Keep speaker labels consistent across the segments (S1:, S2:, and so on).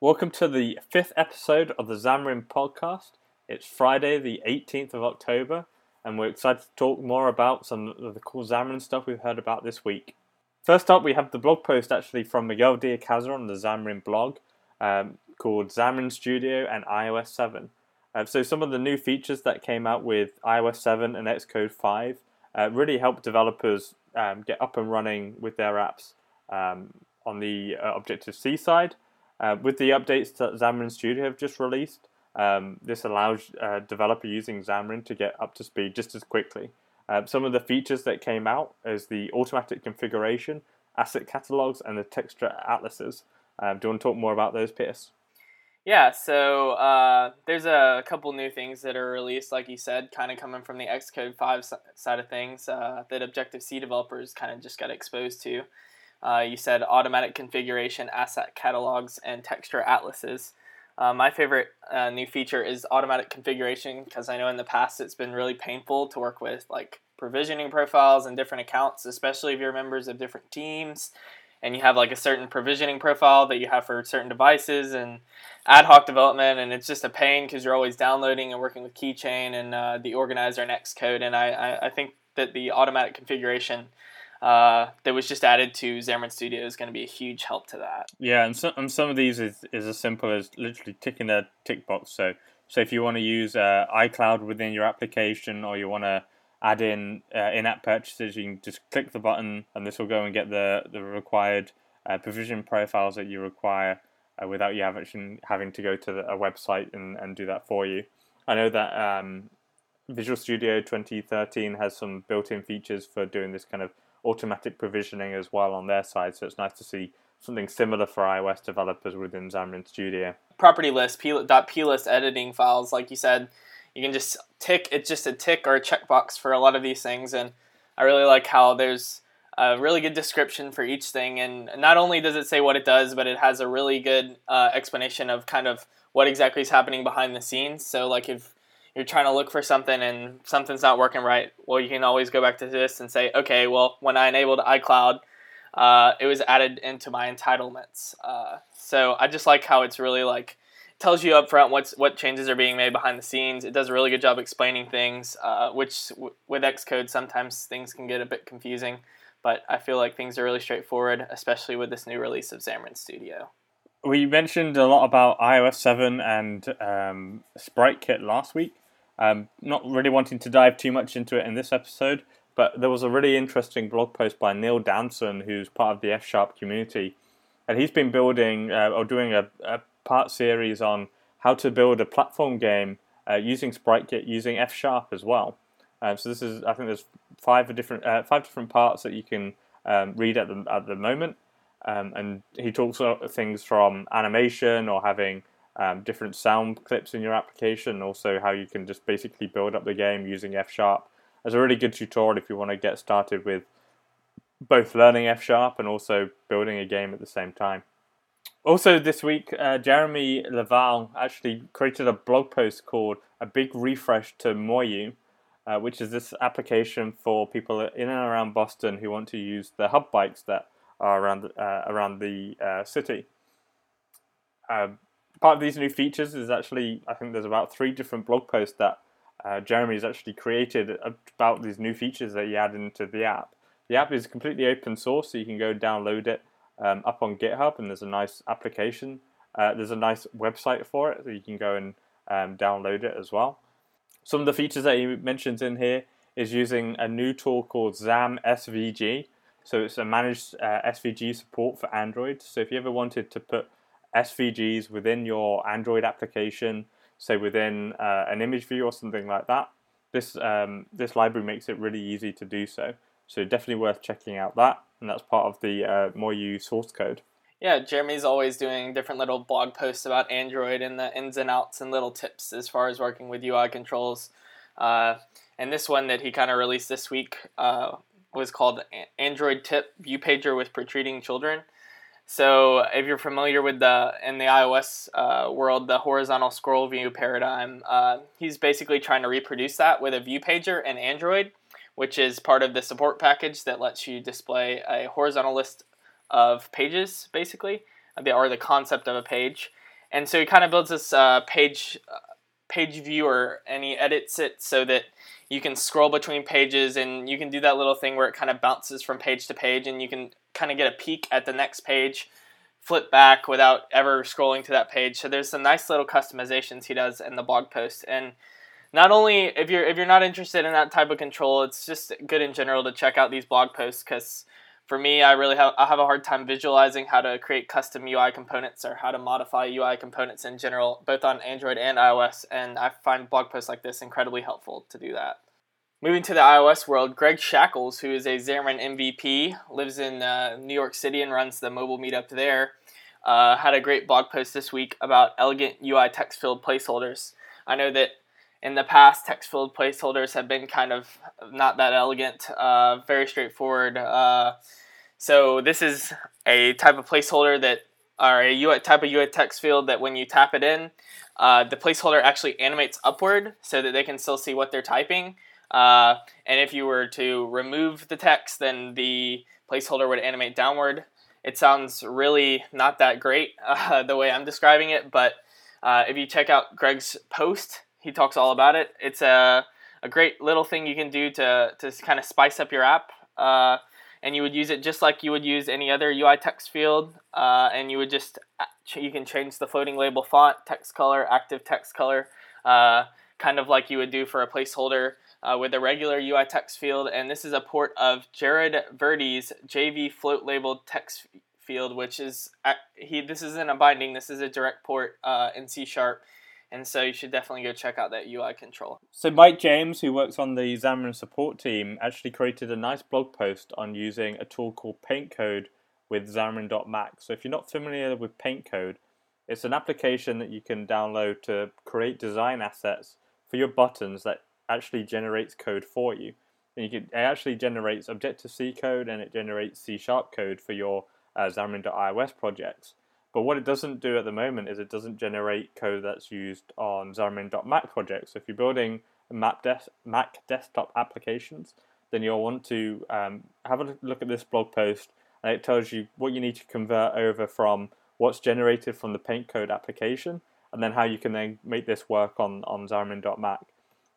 S1: Welcome to the fifth episode of the Xamarin podcast. It's Friday, the 18th of October, and we're excited to talk more about some of the cool Xamarin stuff we've heard about this week. First up, we have the blog post actually from Miguel de Icaza on the Xamarin blog um, called Xamarin Studio and iOS 7. Uh, so, some of the new features that came out with iOS 7 and Xcode 5 uh, really help developers um, get up and running with their apps um, on the uh, Objective C side. Uh, with the updates that Xamarin Studio have just released, um, this allows a uh, developer using Xamarin to get up to speed just as quickly. Uh, some of the features that came out is the automatic configuration, asset catalogs, and the texture atlases. Um, do you want to talk more about those, Pierce?
S2: Yeah, so uh, there's a couple new things that are released, like you said, kind of coming from the Xcode 5 side of things uh, that Objective C developers kind of just got exposed to. Uh, you said automatic configuration, asset catalogs, and texture atlases. Uh, my favorite uh, new feature is automatic configuration because I know in the past it's been really painful to work with like provisioning profiles and different accounts, especially if you're members of different teams and you have like a certain provisioning profile that you have for certain devices and ad hoc development and it's just a pain because you're always downloading and working with keychain and uh, the organizer and xcode and I, I, I, think that the automatic configuration uh, that was just added to Xamarin Studio is going to be a huge help to that.
S1: Yeah, and, so, and some of these is, is as simple as literally ticking a tick box. So, so if you want to use uh, iCloud within your application, or you want to add in uh, in-app purchases, you can just click the button, and this will go and get the the required uh, provision profiles that you require uh, without you having having to go to the, a website and, and do that for you. I know that um, Visual Studio 2013 has some built-in features for doing this kind of automatic provisioning as well on their side. So it's nice to see something similar for iOS developers within Xamarin Studio.
S2: Property list, p, dot .plist editing files, like you said, you can just tick. It's just a tick or a checkbox for a lot of these things, and I really like how there's a really good description for each thing, and not only does it say what it does, but it has a really good uh, explanation of kind of what exactly is happening behind the scenes. So, like if you're trying to look for something and something's not working right, well, you can always go back to this and say, okay, well, when I enabled iCloud, uh, it was added into my entitlements. Uh, so I just like how it's really like tells you up front what's what changes are being made behind the scenes. It does a really good job explaining things, uh, which w- with Xcode sometimes things can get a bit confusing. But I feel like things are really straightforward, especially with this new release of Xamarin Studio
S1: we mentioned a lot about iOS 7 and um, Sprite Kit last week. Um, not really wanting to dive too much into it in this episode, but there was a really interesting blog post by Neil Danson, who's part of the F Sharp community, and he's been building uh, or doing a, a, part series on how to build a platform game uh, using SpriteKit using F Sharp as well. Um, so this is, I think, there's five different uh, five different parts that you can um, read at the at the moment, um, and he talks about things from animation or having um, different sound clips in your application, also how you can just basically build up the game using F Sharp. It's a really good tutorial if you want to get started with both learning F Sharp and also building a game at the same time. Also, this week, uh, Jeremy Laval actually created a blog post called A Big Refresh to Moyeu, uh, which is this application for people in and around Boston who want to use the hub bikes that are around, uh, around the uh, city. Um, part of these new features is actually, I think there's about three different blog posts that uh, has actually created about these new features that he added into the app. The app is completely open source, so you can go download it um, up on GitHub, and there's a nice application. Uh, there's a nice website for it, so you can go and um, download it as well. Some of the features that he mentions in here is using a new tool called XamSvg. So it's a managed uh, SVG support for Android. So if you ever wanted to put SVGs within your Android application, say within uh, an image view or something like that, this um, this library makes it really easy to do so. So definitely worth checking out that, and that's part of the uh, Moyeu source code.
S2: Yeah, Jeremy's always doing different little blog posts about Android and the ins and outs and little tips as far as working with UI controls. Uh, and this one that he kind of released this week uh, was called Android Tip View Pager with Protruding Children. So if you're familiar with the in the iOS uh, world, the horizontal scroll view paradigm, uh, he's basically trying to reproduce that with a view pager in Android, which is part of the support package that lets you display a horizontal list of pages, basically, or the concept of a page. and so he kind of builds this uh, page uh, page viewer, and he edits it so that you can scroll between pages, and you can do that little thing where it kind of bounces from page to page, and you can kind of get a peek at the next page, flip back without ever scrolling to that page. So there's some nice little customizations he does in the blog post, and not only if you're if you're not interested in that type of control, it's just good in general to check out these blog posts because for me, I really have I have a hard time visualizing how to create custom UI components or how to modify UI components in general, both on Android and iOS. And I find blog posts like this incredibly helpful to do that. Moving to the iOS world, Greg Shackles, who is a Xamarin MVP, lives in uh, New York City and runs the mobile meetup there, uh, had a great blog post this week about elegant UI text field placeholders. I know that in the past, text field placeholders have been kind of not that elegant, uh, very straightforward. Uh, so this is a type of placeholder that, or a UI, type of UI text field that when you tap it in, uh, the placeholder actually animates upward so that they can still see what they're typing. Uh, and if you were to remove the text, then the placeholder would animate downward. It sounds really not that great uh, the way I'm describing it, but uh, if you check out Greg's post, he talks all about it. It's a, a great little thing you can do to, to kind of spice up your app. Uh, and you would use it just like you would use any other UI text field. Uh, and you would just, uh, you can change the floating label font, text color, active text color, uh, kind of like you would do for a placeholder uh, with a regular UI text field. And this is a port of Jared Verdi's JV float labeled text field, which is, uh, he, this isn't a binding, this is a direct port uh, in C Sharp and so you should definitely go check out that UI control.
S1: So Mike James, who works on the Xamarin support team, actually created a nice blog post on using a tool called PaintCode with Xamarin.Mac. So if you're not familiar with PaintCode, it's an application that you can download to create design assets for your buttons that actually generates code for you. And you can, it actually generates Objective-C code and it generates C-sharp code for your uh, Xamarin.iOS projects. But what it doesn't do at the moment is it doesn't generate code that's used on Xamarin.Mac projects. So if you're building Mac, des- Mac desktop applications, then you'll want to um, have a look at this blog post, and it tells you what you need to convert over from what's generated from the paint code application, and then how you can then make this work on on Xamarin.Mac.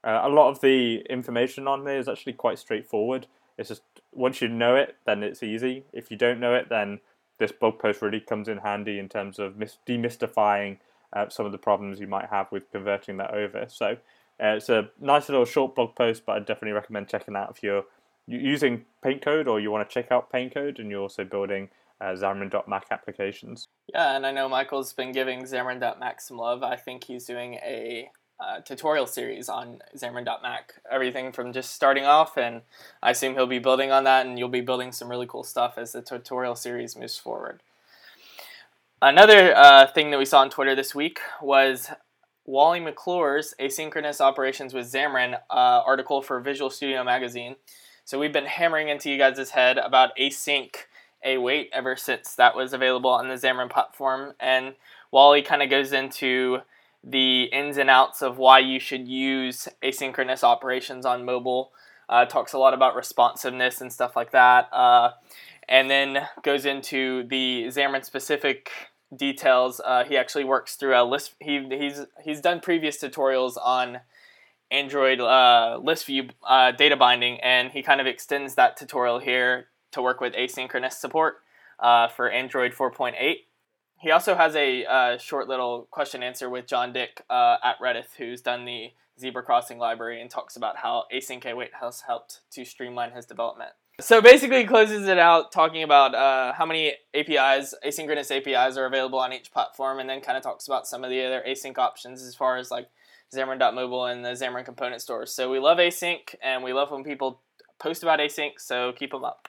S1: Uh, a lot of the information on there is actually quite straightforward. It's just once you know it, then it's easy. If you don't know it, then this blog post really comes in handy in terms of demystifying uh, some of the problems you might have with converting that over. So uh, it's a nice little short blog post, but I definitely recommend checking out if you're using PaintCode or you want to check out PaintCode and you're also building uh, Xamarin.Mac applications.
S2: Yeah, and I know Michael's been giving Xamarin.Mac some love. I think he's doing a uh, tutorial series on Xamarin.Mac. Everything from just starting off, and I assume he'll be building on that, and you'll be building some really cool stuff as the tutorial series moves forward. Another uh, thing that we saw on Twitter this week was Wally McClure's Asynchronous Operations with Xamarin uh, article for Visual Studio Magazine. So we've been hammering into you guys' head about async await ever since that was available on the Xamarin platform, and Wally kind of goes into the ins and outs of why you should use asynchronous operations on mobile. Uh, talks a lot about responsiveness and stuff like that, uh, and then goes into the Xamarin specific details. Uh, he actually works through a list. He he's he's done previous tutorials on Android uh, list view uh, data binding, and he kind of extends that tutorial here to work with asynchronous support uh, for Android 4.8. He also has a uh, short little question answer with John Dick uh, at Redth, who's done the zebra crossing library and talks about how async await has helped to streamline his development. So basically, he closes it out talking about uh, how many APIs, asynchronous APIs, are available on each platform, and then kind of talks about some of the other async options as far as like Xamarin.mobile and the Xamarin component stores. So we love async, and we love when people post about async. So keep them up.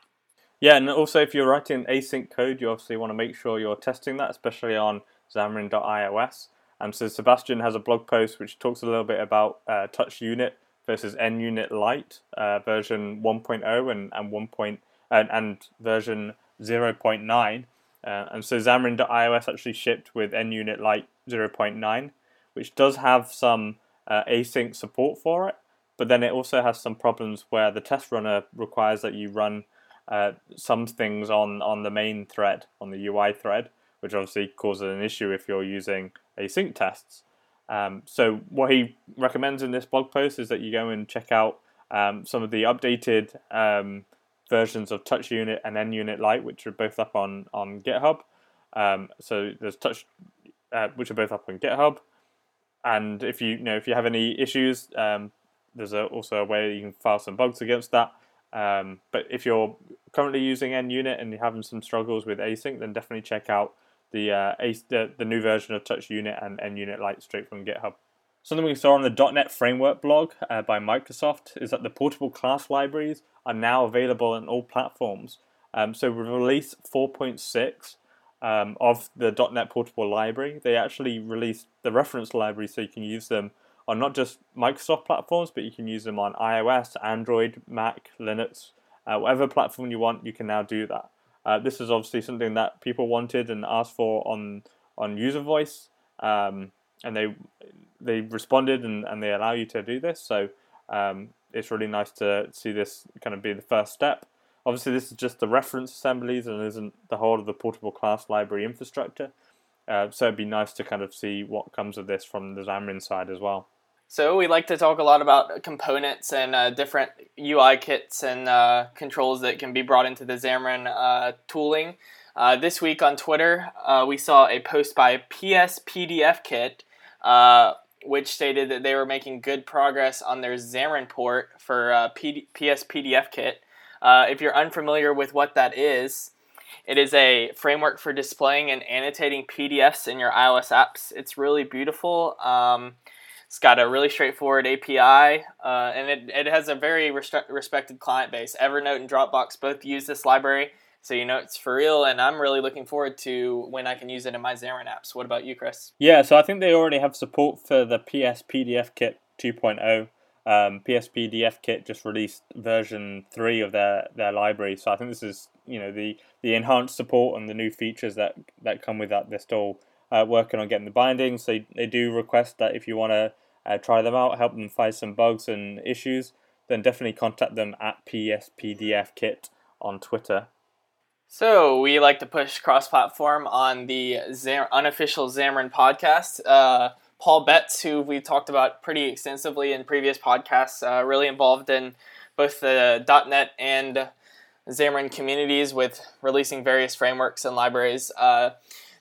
S1: Yeah, and also if you're writing async code, you obviously want to make sure you're testing that, especially on Xamarin.iOS. And so Sebastian has a blog post which talks a little bit about uh, Touch Unit versus NUnit Lite uh, version 1.0 and and 1. Point, and, and version 0.9. Uh, and so Xamarin.iOS actually shipped with NUnit Lite 0.9, which does have some uh, async support for it, but then it also has some problems where the test runner requires that you run uh, some things on, on the main thread, on the UI thread, which obviously causes an issue if you're using async tests. Um, so what he recommends in this blog post is that you go and check out um, some of the updated um, versions of TouchUnit and NUnit Lite, which are both up on on GitHub. Um, so there's Touch, uh, which are both up on GitHub. And if you, you know if you have any issues, um, there's a, also a way you can file some bugs against that. Um, but if you're currently using NUnit and you're having some struggles with async, then definitely check out the, uh, the, the new version of TouchUnit and NUnit Lite straight from GitHub. Something we saw on the .NET Framework blog uh, by Microsoft is that the portable class libraries are now available on all platforms. Um, so with release 4.6 um, of the .NET Portable Library, they actually released the reference library so you can use them on not just Microsoft platforms, but you can use them on iOS, Android, Mac, Linux, uh, whatever platform you want. You can now do that. Uh, this is obviously something that people wanted and asked for on on user voice, um, and they they responded and, and they allow you to do this. So um, it's really nice to see this kind of be the first step. Obviously, this is just the reference assemblies and isn't the whole of the portable class library infrastructure. Uh, so it'd be nice to kind of see what comes of this from the Xamarin side as well.
S2: So we like to talk a lot about components and uh, different UI kits and uh, controls that can be brought into the Xamarin uh, tooling. Uh, this week on Twitter, uh, we saw a post by PS PDF Kit, uh, which stated that they were making good progress on their Xamarin port for P- PS PDF Kit. if you're unfamiliar with what that is, it is a framework for displaying and annotating PDFs in your iOS apps. It's really beautiful. Um, it's got a really straightforward API, uh, and it, it has a very respected client base. Evernote and Dropbox both use this library, so you know it's for real. And I'm really looking forward to when I can use it in my Xamarin apps. What about you, Chris?
S1: Yeah, so I think they already have support for the PS PDF Kit 2.0 um, PSPDF Kit just released version three of their, their library, so I think this is you know the, the enhanced support and the new features that, that come with that. They're still uh, working on getting the bindings. So they do request that if you want to uh, try them out, help them find some bugs and issues, then definitely contact them at PSPDF Kit on Twitter.
S2: So we like to push cross-platform on the unofficial Xamarin podcast. Uh, Paul Betts, who we talked about pretty extensively in previous podcasts, uh, really involved in both the .NET and Xamarin communities with releasing various frameworks and libraries. Uh,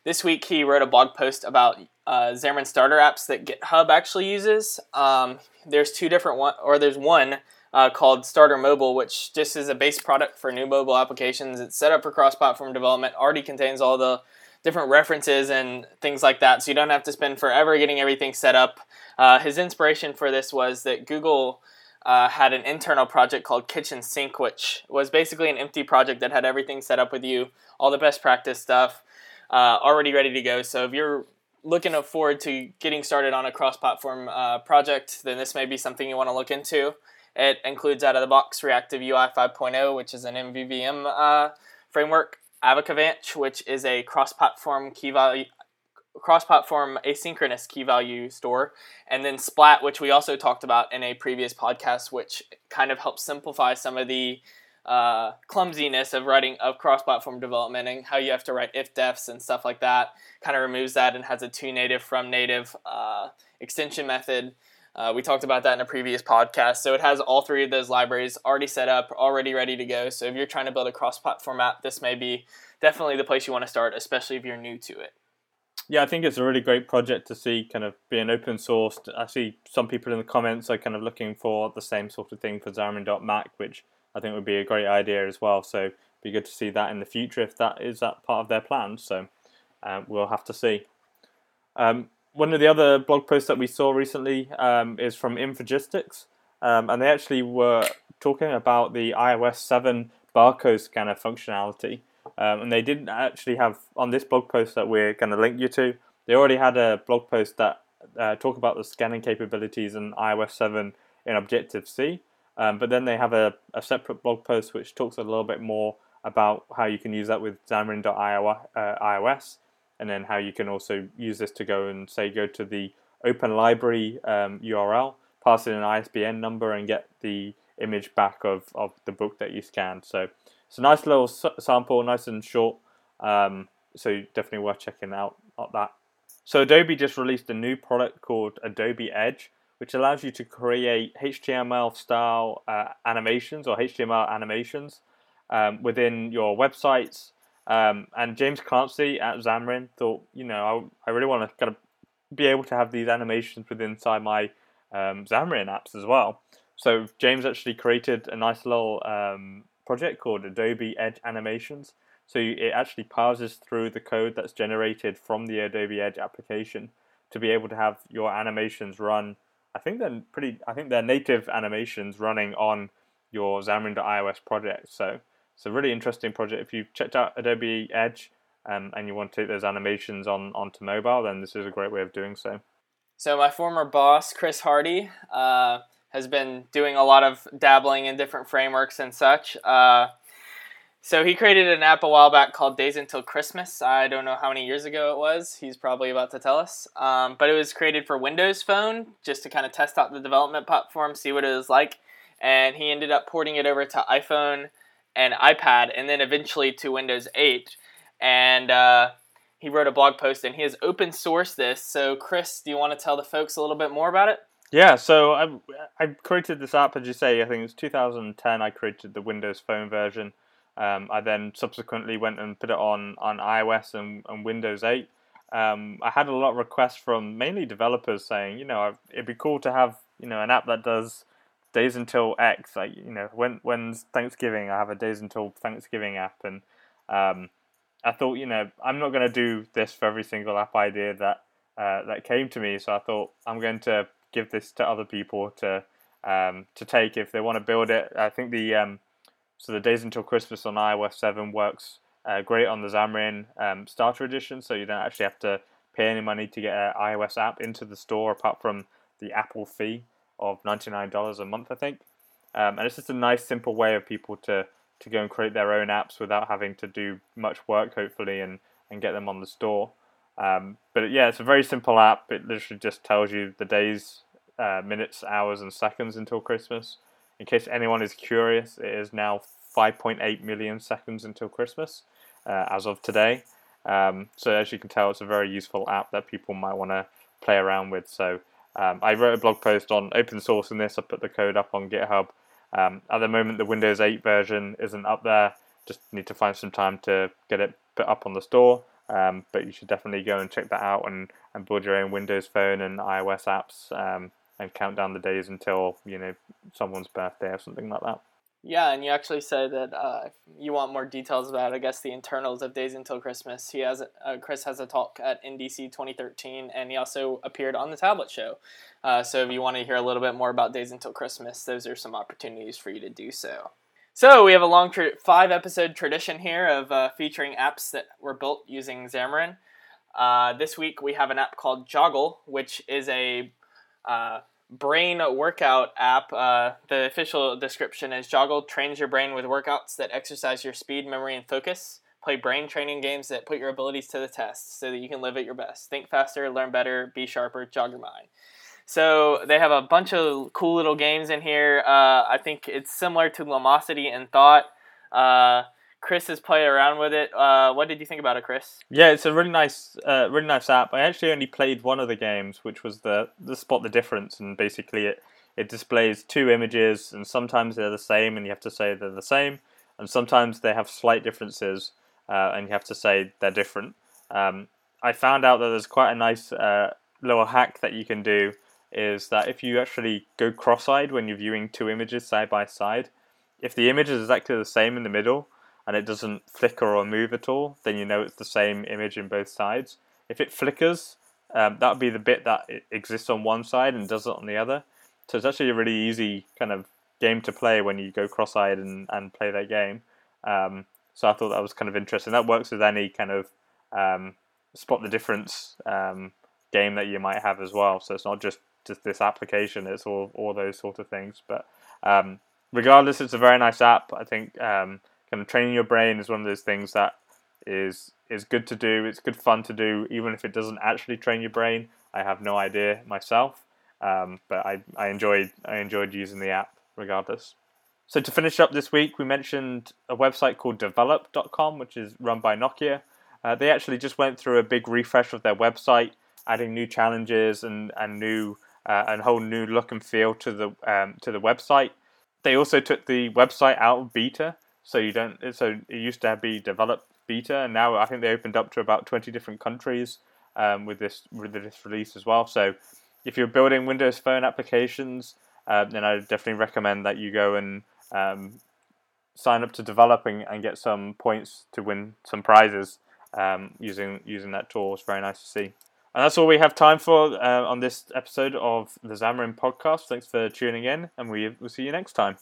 S2: this week he wrote a blog post about uh, Xamarin starter apps that GitHub actually uses. Um, there's two different one, or there's one uh, called Starter Mobile, which just is a base product for new mobile applications. It's set up for cross-platform development. Already contains all the different references and things like that, so you don't have to spend forever getting everything set up. Uh, his inspiration for this was that Google uh, had an internal project called Kitchen Sink, which was basically an empty project that had everything set up with you, all the best practice stuff uh, already ready to go. So if you're looking forward to getting started on a cross-platform uh, project, then this may be something you want to look into. It includes out of the box Reactive UI 5.0, which is an MVVM uh, framework, Akavache, which is a cross-platform key value cross-platform asynchronous key value store and then splat which we also talked about in a previous podcast which kind of helps simplify some of the uh, clumsiness of writing of cross-platform development and how you have to write if defs and stuff like that kind of removes that and has a to native from native uh, extension method uh, we talked about that in a previous podcast. So it has all three of those libraries already set up, already ready to go. So if you're trying to build a cross-platform app, this may be definitely the place you want to start, especially if you're new to it.
S1: Yeah, I think it's a really great project to see kind of being open sourced. I see some people in the comments are kind of looking for the same sort of thing for Xamarin.Mac, which I think would be a great idea as well. So be good to see that in the future if that is that part of their plans. So uh, we'll have to see. Um, one of the other blog posts that we saw recently um, is from Infragistics, um, and they actually were talking about the iOS 7 barcode scanner functionality. Um, and they didn't actually have on this blog post that we're going to link you to. They already had a blog post that uh, talk about the scanning capabilities in iOS 7 in Objective C. Um, but then they have a, a separate blog post which talks a little bit more about how you can use that with Xamarin.ios and then how you can also use this to go and say go to the open library um, URL, pass in an ISBN number, and get the image back of, of the book that you scanned. So it's a nice little sample, nice and short. Um, so definitely worth checking out that. So Adobe just released a new product called Adobe Edge, which allows you to create HTML style uh, animations or HTML animations um, within your websites. Um, and James Clancey at Xamarin thought, you know, I, I really want to kind of be able to have these animations within inside my um, Xamarin apps as well. So James actually created a nice little um, project called Adobe Edge Animations. So it actually parses through the code that's generated from the Adobe Edge application to be able to have your animations run. I think they're pretty. I think they're native animations running on your Xamarin.ios project. So it's a really interesting project. If you've checked out Adobe Edge um, and you want to take those animations on onto mobile, then this is a great way of doing so.
S2: So my former boss, Chris Hardy, uh, has been doing a lot of dabbling in different frameworks and such. Uh, so he created an app a while back called Days Until Christmas. I don't know how many years ago it was. He's probably about to tell us. Um, but it was created for Windows Phone just to kind of test out the development platform, see what it was like. And he ended up porting it over to iPhone and iPad, and then eventually to Windows 8. And uh, he wrote a blog post, and he has open sourced this. So, Chris, do you want to tell the folks a little bit more about it?
S1: Yeah, so I I created this app, as you say. I think it was 2010. I created the Windows Phone version. Um, I then subsequently went and put it on on iOS and, and Windows 8. Um, I had a lot of requests from mainly developers saying, you know, it'd be cool to have you know an app that does days until X. Like you know, when when's Thanksgiving? I have a days until Thanksgiving app, and um, I thought, you know, I'm not going to do this for every single app idea that uh, that came to me. So I thought I'm going to give this to other people to um, to take if they want to build it. I think the um, so the Days Until Christmas on iOS 7 works uh, great on the Xamarin um, Starter Edition, so you don't actually have to pay any money to get an iOS app into the store apart from the Apple fee of $99 a month, I think. Um, and it's just a nice, simple way of people to, to go and create their own apps without having to do much work, hopefully, and, and get them on the store. Um, but yeah, it's a very simple app. It literally just tells you the days, uh, minutes, hours, and seconds until Christmas. In case anyone is curious, it is now 5.8 million seconds until Christmas uh, as of today. Um, so as you can tell, it's a very useful app that people might want to play around with. So um, I wrote a blog post on open sourcing this. I put the code up on GitHub. Um, at the moment, the Windows 8 version isn't up there. Just need to find some time to get it put up on the store. Um, but you should definitely go and check that out and, and build your own Windows Phone and iOS apps um, and count down the days until you know someone's birthday or something like that.
S2: Yeah, and you actually said that uh, you want more details about, I guess, the internals of Days Until Christmas. He has uh, Chris has a talk at NDC 2013, and he also appeared on the Tablet Show. Uh, so if you want to hear a little bit more about Days Until Christmas, those are some opportunities for you to do so. So we have a long tra- five episode tradition here of uh, featuring apps that were built using Xamarin. Uh, this week we have an app called Joggle, which is a uh, brain workout app. Uh, the official description is Joggle trains your brain with workouts that exercise your speed, memory, and focus. Play brain training games that put your abilities to the test so that you can live at your best. Think faster, learn better, be sharper, jog your mind. So they have a bunch of cool little games in here. Uh, I think it's similar to Lumosity and Thought. Uh, Chris has played around with it. Uh, what did you think about it, Chris?
S1: Yeah, it's a really nice, uh, really nice app. I actually only played one of the games, which was the the spot the difference, and basically it it displays two images, and sometimes they're the same, and you have to say they're the same, and sometimes they have slight differences, uh, and you have to say they're different. Um, I found out that there's quite a nice uh, little hack that you can do. Is that if you actually go cross-eyed when you're viewing two images side by side, if the image is exactly the same in the middle, and it doesn't flicker or move at all, then you know it's the same image in both sides. If it flickers, um, that would be the bit that exists on one side and doesn't on the other. So it's actually a really easy kind of game to play when you go cross-eyed and, and play that game. Um, so I thought that was kind of interesting. That works with any kind of um, spot the difference um, game that you might have as well. So it's not just just this application; it's all all those sort of things. But um, regardless, it's a very nice app. I think um, kind of training your brain is one of those things that is is good to do. It's good fun to do, even if it doesn't actually train your brain. I have no idea myself, um, but I, I enjoyed I enjoyed using the app regardless. So to finish up this week, we mentioned a website called DVLUP.com, which is run by Nokia. Uh, they actually just went through a big refresh of their website, adding new challenges and and new uh, and whole new look and feel to the um, to the website. They also took the website out of beta, so you don't. So it used to be DVLUP beta, and now I think they opened up to about twenty different countries um, with this with this release as well. So if you're building Windows Phone applications, uh, then I definitely recommend that you go and um, sign up to developing and get some points to win some prizes um, using using that tool. It's very nice to see. And that's all we have time for uh, on this episode of the Xamarin Podcast. Thanks for tuning in, and we will see you next time.